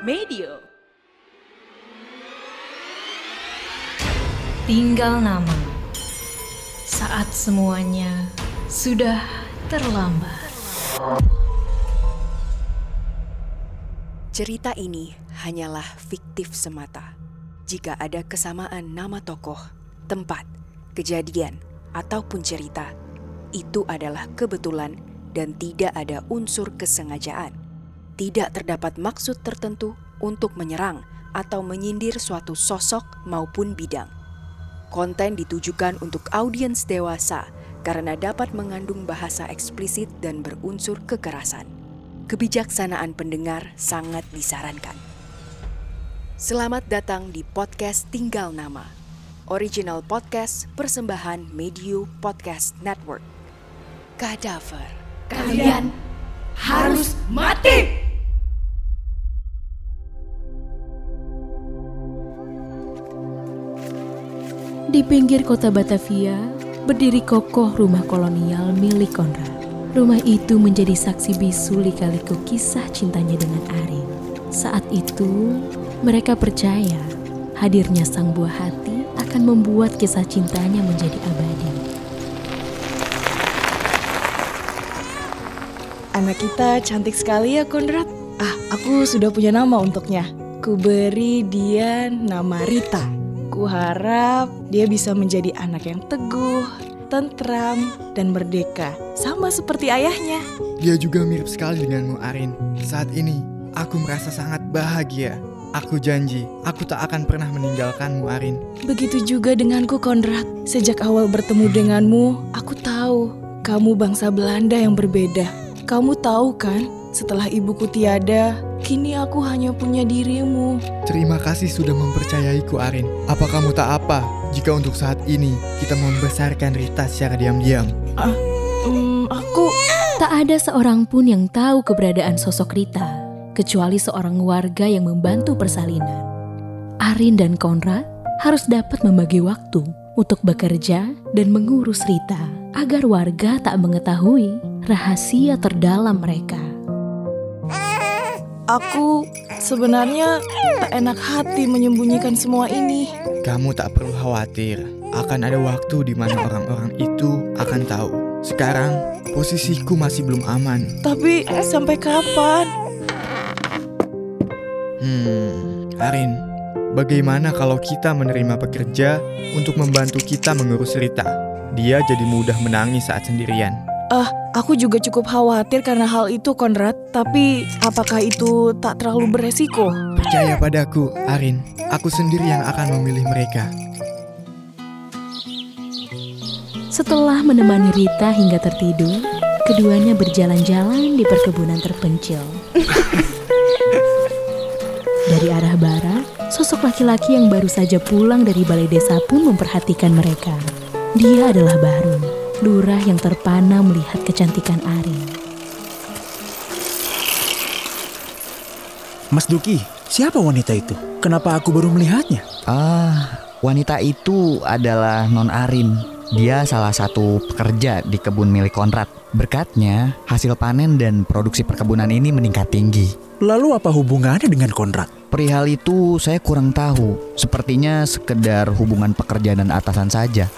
Medio. Tinggal nama. Saat semuanya sudah terlambat. Cerita ini hanyalah fiktif semata. Jika ada kesamaan nama tokoh, tempat, kejadian, ataupun cerita, itu adalah kebetulan dan tidak ada unsur kesengajaan. Tidak terdapat maksud tertentu untuk menyerang atau menyindir suatu sosok maupun bidang. Konten ditujukan untuk audiens dewasa karena dapat mengandung bahasa eksplisit dan berunsur kekerasan. Kebijaksanaan pendengar sangat disarankan. Selamat datang di podcast Tinggal Nama, original podcast persembahan Medio Podcast Network. Kadaver. Kalian harus mati! Di pinggir kota Batavia, berdiri kokoh rumah kolonial milik Konrad. Rumah itu menjadi saksi bisu lika-liku kisah cintanya dengan Arin. Saat itu, mereka percaya hadirnya sang buah hati akan membuat kisah cintanya menjadi abadi. Anak kita cantik sekali ya Konrad. Ah, aku sudah punya nama untuknya. Ku beri dia nama Rita. Ku harap dia bisa menjadi anak yang teguh, tentram, dan merdeka. Sama seperti ayahnya. Dia juga mirip sekali denganmu, Arin. Saat ini, aku merasa sangat bahagia. Aku janji, aku tak akan pernah meninggalkanmu, Arin. Begitu juga denganku Konrad. Sejak awal bertemu denganmu, aku tahu kamu bangsa Belanda yang berbeda. Kamu tahu kan, setelah ibuku tiada, kini aku hanya punya dirimu. Terima kasih sudah mempercayaiku, Arin. Apa kamu tak apa jika untuk saat ini kita membesarkan Rita secara diam-diam? Hmm, aku Tak ada seorang pun yang tahu keberadaan sosok Rita, kecuali seorang warga yang membantu persalinan. Arin dan Konrad harus dapat membagi waktu untuk bekerja dan mengurus Rita, agar warga tak mengetahui rahasia terdalam mereka. Aku sebenarnya tak enak hati menyembunyikan semua ini. Kamu tak perlu khawatir. Akan ada waktu di mana orang-orang itu akan tahu. Sekarang, posisiku masih belum aman. Tapi sampai kapan? Hmm, Arin, bagaimana kalau kita menerima pekerja untuk membantu kita mengurus Rita? Dia jadi mudah menangis saat sendirian. Ah, aku juga cukup khawatir karena hal itu, Konrad. Tapi apakah itu tak terlalu beresiko? Percaya padaku, Arin. Aku sendiri yang akan memilih mereka. Setelah menemani Rita hingga tertidur, keduanya berjalan-jalan di perkebunan terpencil. Dari arah barat, sosok laki-laki yang baru saja pulang dari balai desa pun memperhatikan mereka. Dia adalah Bahrun, lurah yang terpana melihat kecantikan Arin. Mas Duki, siapa wanita itu? Kenapa aku baru melihatnya? Ah, wanita itu adalah Non Arin. Dia salah satu pekerja di kebun milik Konrad. Berkatnya, hasil panen dan produksi perkebunan ini meningkat tinggi. Lalu apa hubungannya dengan Konrad? Perihal itu saya kurang tahu. Sepertinya sekedar hubungan pekerja dan atasan saja.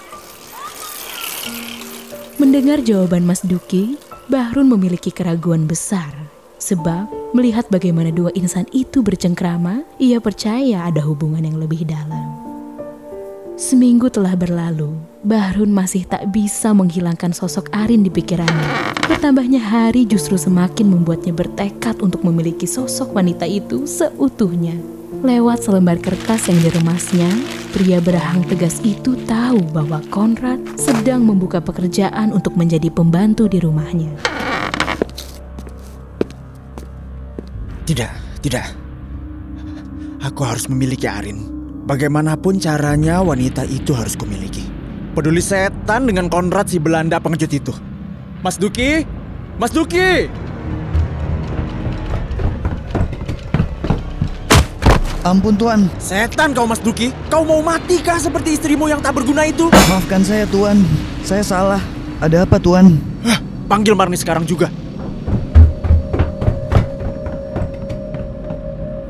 Mendengar jawaban Mas Duki, Bahrun memiliki keraguan besar. Sebab melihat bagaimana dua insan itu bercengkrama, ia percaya ada hubungan yang lebih dalam. Seminggu telah berlalu, Bahrun masih tak bisa menghilangkan sosok Arin di pikirannya. Bertambahnya hari justru semakin membuatnya bertekad untuk memiliki sosok wanita itu seutuhnya. Lewat selembar kertas yang diremasnya, pria berahang tegas itu tahu bahwa Konrad sedang membuka pekerjaan untuk menjadi pembantu di rumahnya. Tidak, tidak. Aku harus memiliki Arin. Bagaimanapun caranya wanita itu harus kumiliki. Peduli setan dengan Konrad si Belanda pengecut itu. Mas Duki? Mas Duki! Ampun tuan, Setan kau Mas Duki, kau mau mati kah seperti istrimu yang tak berguna itu? maafkan saya tuan. Saya salah. Ada apa tuan? Hah, panggil Marni sekarang juga.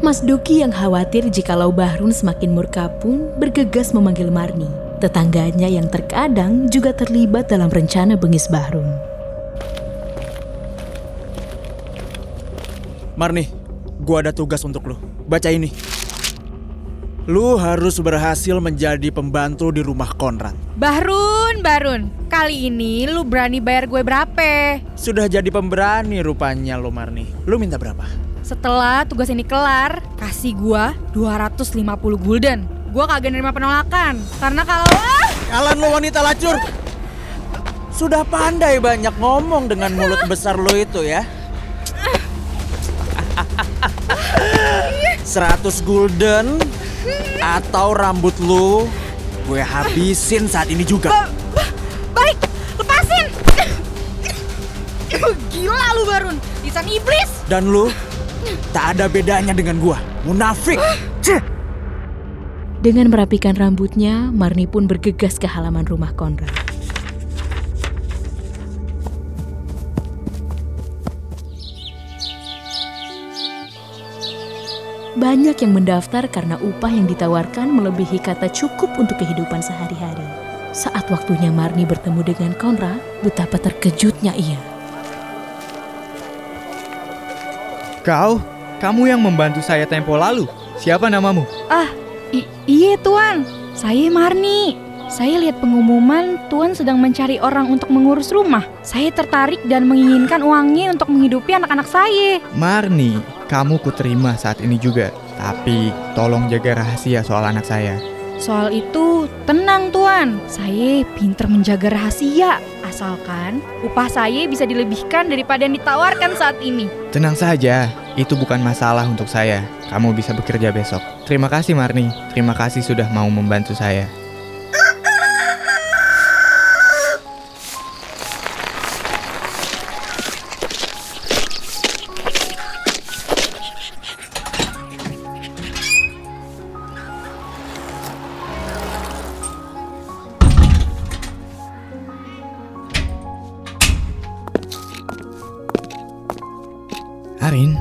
Mas Duki yang khawatir jikalau Bahrun semakin murka pun bergegas memanggil Marni, tetangganya yang terkadang juga terlibat dalam rencana bengis Bahrun. Marni, gua ada tugas untuk lu. Baca ini. Lu harus berhasil menjadi pembantu di rumah Konrad. Bahrun, Barun, kali ini lu berani bayar gue berapa? Sudah jadi pemberani rupanya lo Marni. Lu minta berapa? Setelah tugas ini kelar, kasih gua 250 gulden. Gua kagak nerima penolakan. Karena kalau Kalian lo wanita lacur. Sudah pandai banyak ngomong dengan mulut besar lo itu ya. 100 gulden atau rambut lu gue habisin saat ini juga. baik, lepasin. Gila lu Barun, lisan iblis. Dan lu tak ada bedanya dengan gua, munafik. Cih. Dengan merapikan rambutnya, Marni pun bergegas ke halaman rumah Konrad. Banyak yang mendaftar karena upah yang ditawarkan melebihi kata cukup untuk kehidupan sehari-hari. Saat waktunya Marni bertemu dengan Konrad, betapa terkejutnya ia. Kau? Kamu yang membantu saya tempo lalu. Siapa namamu? Ah, iya tuan, saya Marni. Saya lihat pengumuman tuan sedang mencari orang untuk mengurus rumah. Saya tertarik dan menginginkan uangnya untuk menghidupi anak-anak saya. Marni, kamu kuterima saat ini juga. Tapi tolong jaga rahasia soal anak saya. Soal itu, tenang tuan. Saya pinter menjaga rahasia. Asalkan upah saya bisa dilebihkan daripada yang ditawarkan saat ini. Tenang saja, itu bukan masalah untuk saya. Kamu bisa bekerja besok. Terima kasih Marni, terima kasih sudah mau membantu saya. Arin,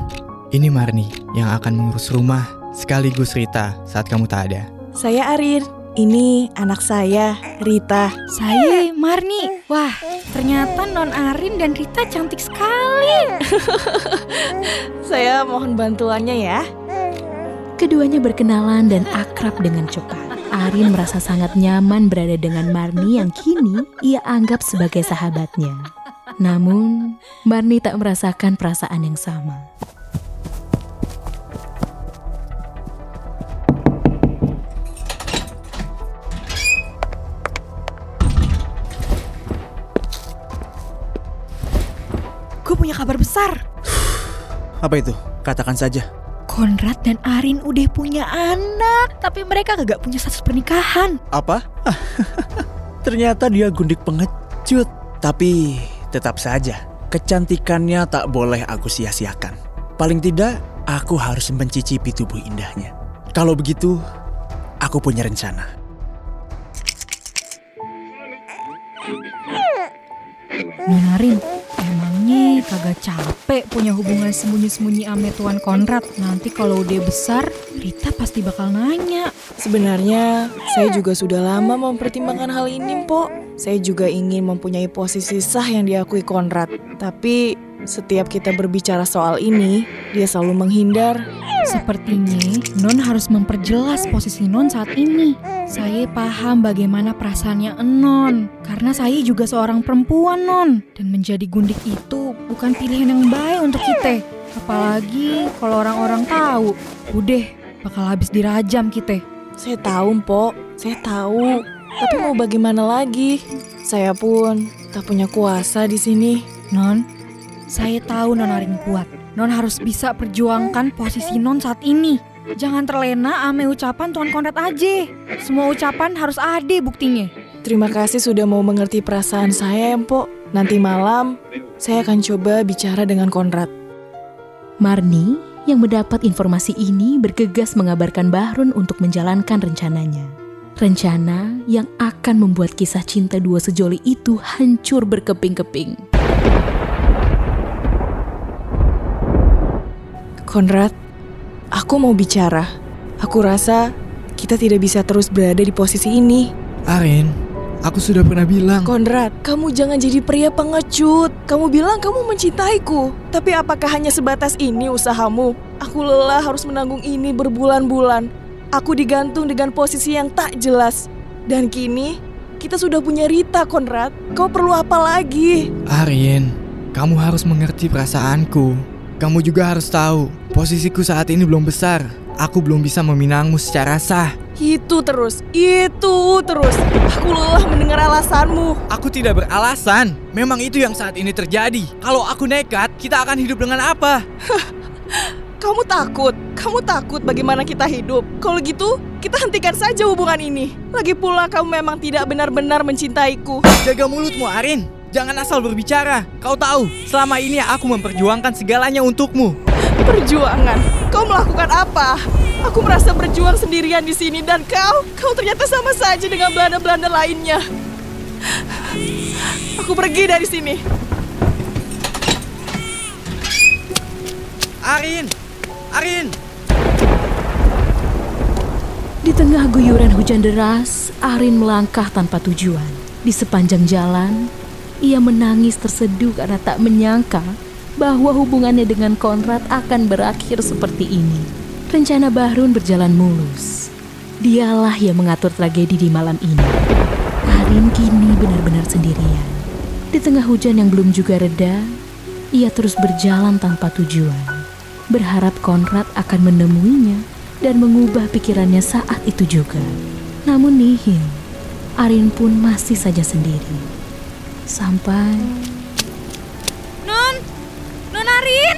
ini Marni yang akan mengurus rumah sekaligus Rita saat kamu tak ada. Saya Arin. Ini anak saya, Rita. Saya Marni. Wah, ternyata Non Arin dan Rita cantik sekali. Saya mohon bantuannya ya. Keduanya berkenalan dan akrab dengan cepat. Arin merasa sangat nyaman berada dengan Marni yang kini ia anggap sebagai sahabatnya. Namun, Marni tak merasakan perasaan yang sama. Gue punya kabar besar. Apa itu? Katakan saja. Konrad dan Arin udah punya anak, tapi mereka kagak punya status pernikahan. Apa? Ternyata dia gundik pengecut. Tapi tetap saja, kecantikannya tak boleh aku sia-siakan. Paling tidak, aku harus mencicipi tubuh indahnya. Kalau begitu, aku punya rencana. Non Arin, emangnya kagak capek punya hubungan sembunyi-sembunyi ame Tuan Konrad? Nanti kalau udah besar, Rita pasti bakal nanya. Sebenarnya saya juga sudah lama mempertimbangkan hal ini, Pok. Saya juga ingin mempunyai posisi sah yang diakui Konrad. Tapi setiap kita berbicara soal ini, dia selalu menghindar. Sepertinya Non harus memperjelas posisi Non saat ini. Saya paham bagaimana perasaannya Non, karena saya juga seorang perempuan Non. Dan menjadi gundik itu bukan pilihan yang baik untuk kita. Apalagi kalau orang-orang tahu, udah bakal habis dirajam kita. Saya tahu, Pok. Saya tahu. Tapi mau bagaimana lagi? Saya pun tak punya kuasa di sini. Non, saya tahu Non Arin kuat. Non harus bisa perjuangkan posisi Non saat ini. Jangan terlena ame ucapan Tuan Konrad aja. Semua ucapan harus ada buktinya. Terima kasih sudah mau mengerti perasaan saya, Empok. Nanti malam, saya akan coba bicara dengan Konrad. Marni yang mendapat informasi ini bergegas mengabarkan Bahrun untuk menjalankan rencananya. Rencana yang akan membuat kisah cinta dua sejoli itu hancur berkeping-keping. Konrad, aku mau bicara. Aku rasa kita tidak bisa terus berada di posisi ini. Arin, aku sudah pernah bilang. Konrad, kamu jangan jadi pria pengecut. Kamu bilang kamu mencintaiku. Tapi apakah hanya sebatas ini usahamu? Aku lelah harus menanggung ini berbulan-bulan. Aku digantung dengan posisi yang tak jelas. Dan kini, kita sudah punya Rita, Konrad. Kau perlu apa lagi? Arin, kamu harus mengerti perasaanku. Kamu juga harus tahu, posisiku saat ini belum besar. Aku belum bisa meminangmu secara sah. Itu terus, itu terus. Aku lelah mendengar alasanmu. Aku tidak beralasan. Memang itu yang saat ini terjadi. Kalau aku nekat, kita akan hidup dengan apa? Kamu takut? Kamu takut bagaimana kita hidup? Kalau gitu, kita hentikan saja hubungan ini. Lagi pula kamu memang tidak benar-benar mencintaiku. Jaga mulutmu, Arin. Jangan asal berbicara. Kau tahu, selama ini aku memperjuangkan segalanya untukmu. Perjuangan? Kau melakukan apa? Aku merasa berjuang sendirian di sini dan kau, kau ternyata sama saja dengan Belanda-Belanda lainnya. Aku pergi dari sini. Arin, Arin. Di tengah guyuran hujan deras, Arin melangkah tanpa tujuan. Di sepanjang jalan, ia menangis terseduh karena tak menyangka bahwa hubungannya dengan Konrad akan berakhir seperti ini. Rencana Bahrun berjalan mulus. Dialah yang mengatur tragedi di malam ini. Arin kini benar-benar sendirian. Di tengah hujan yang belum juga reda, ia terus berjalan tanpa tujuan. Berharap Konrad akan menemuinya dan mengubah pikirannya saat itu juga. Namun nihil, Arin pun masih saja sendiri. Sampai Non, Non Arin.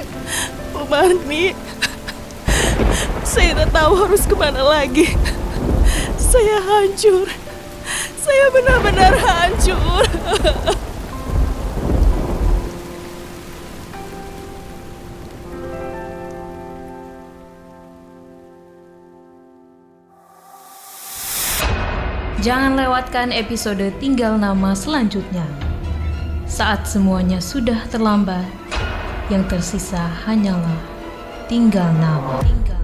Bu Marni, saya tak tahu harus ke mana lagi. Saya hancur. Saya benar-benar hancur. Jangan lewatkan episode Tinggal Nama selanjutnya. Saat semuanya sudah terlambat, yang tersisa hanyalah tinggal nama. Tinggal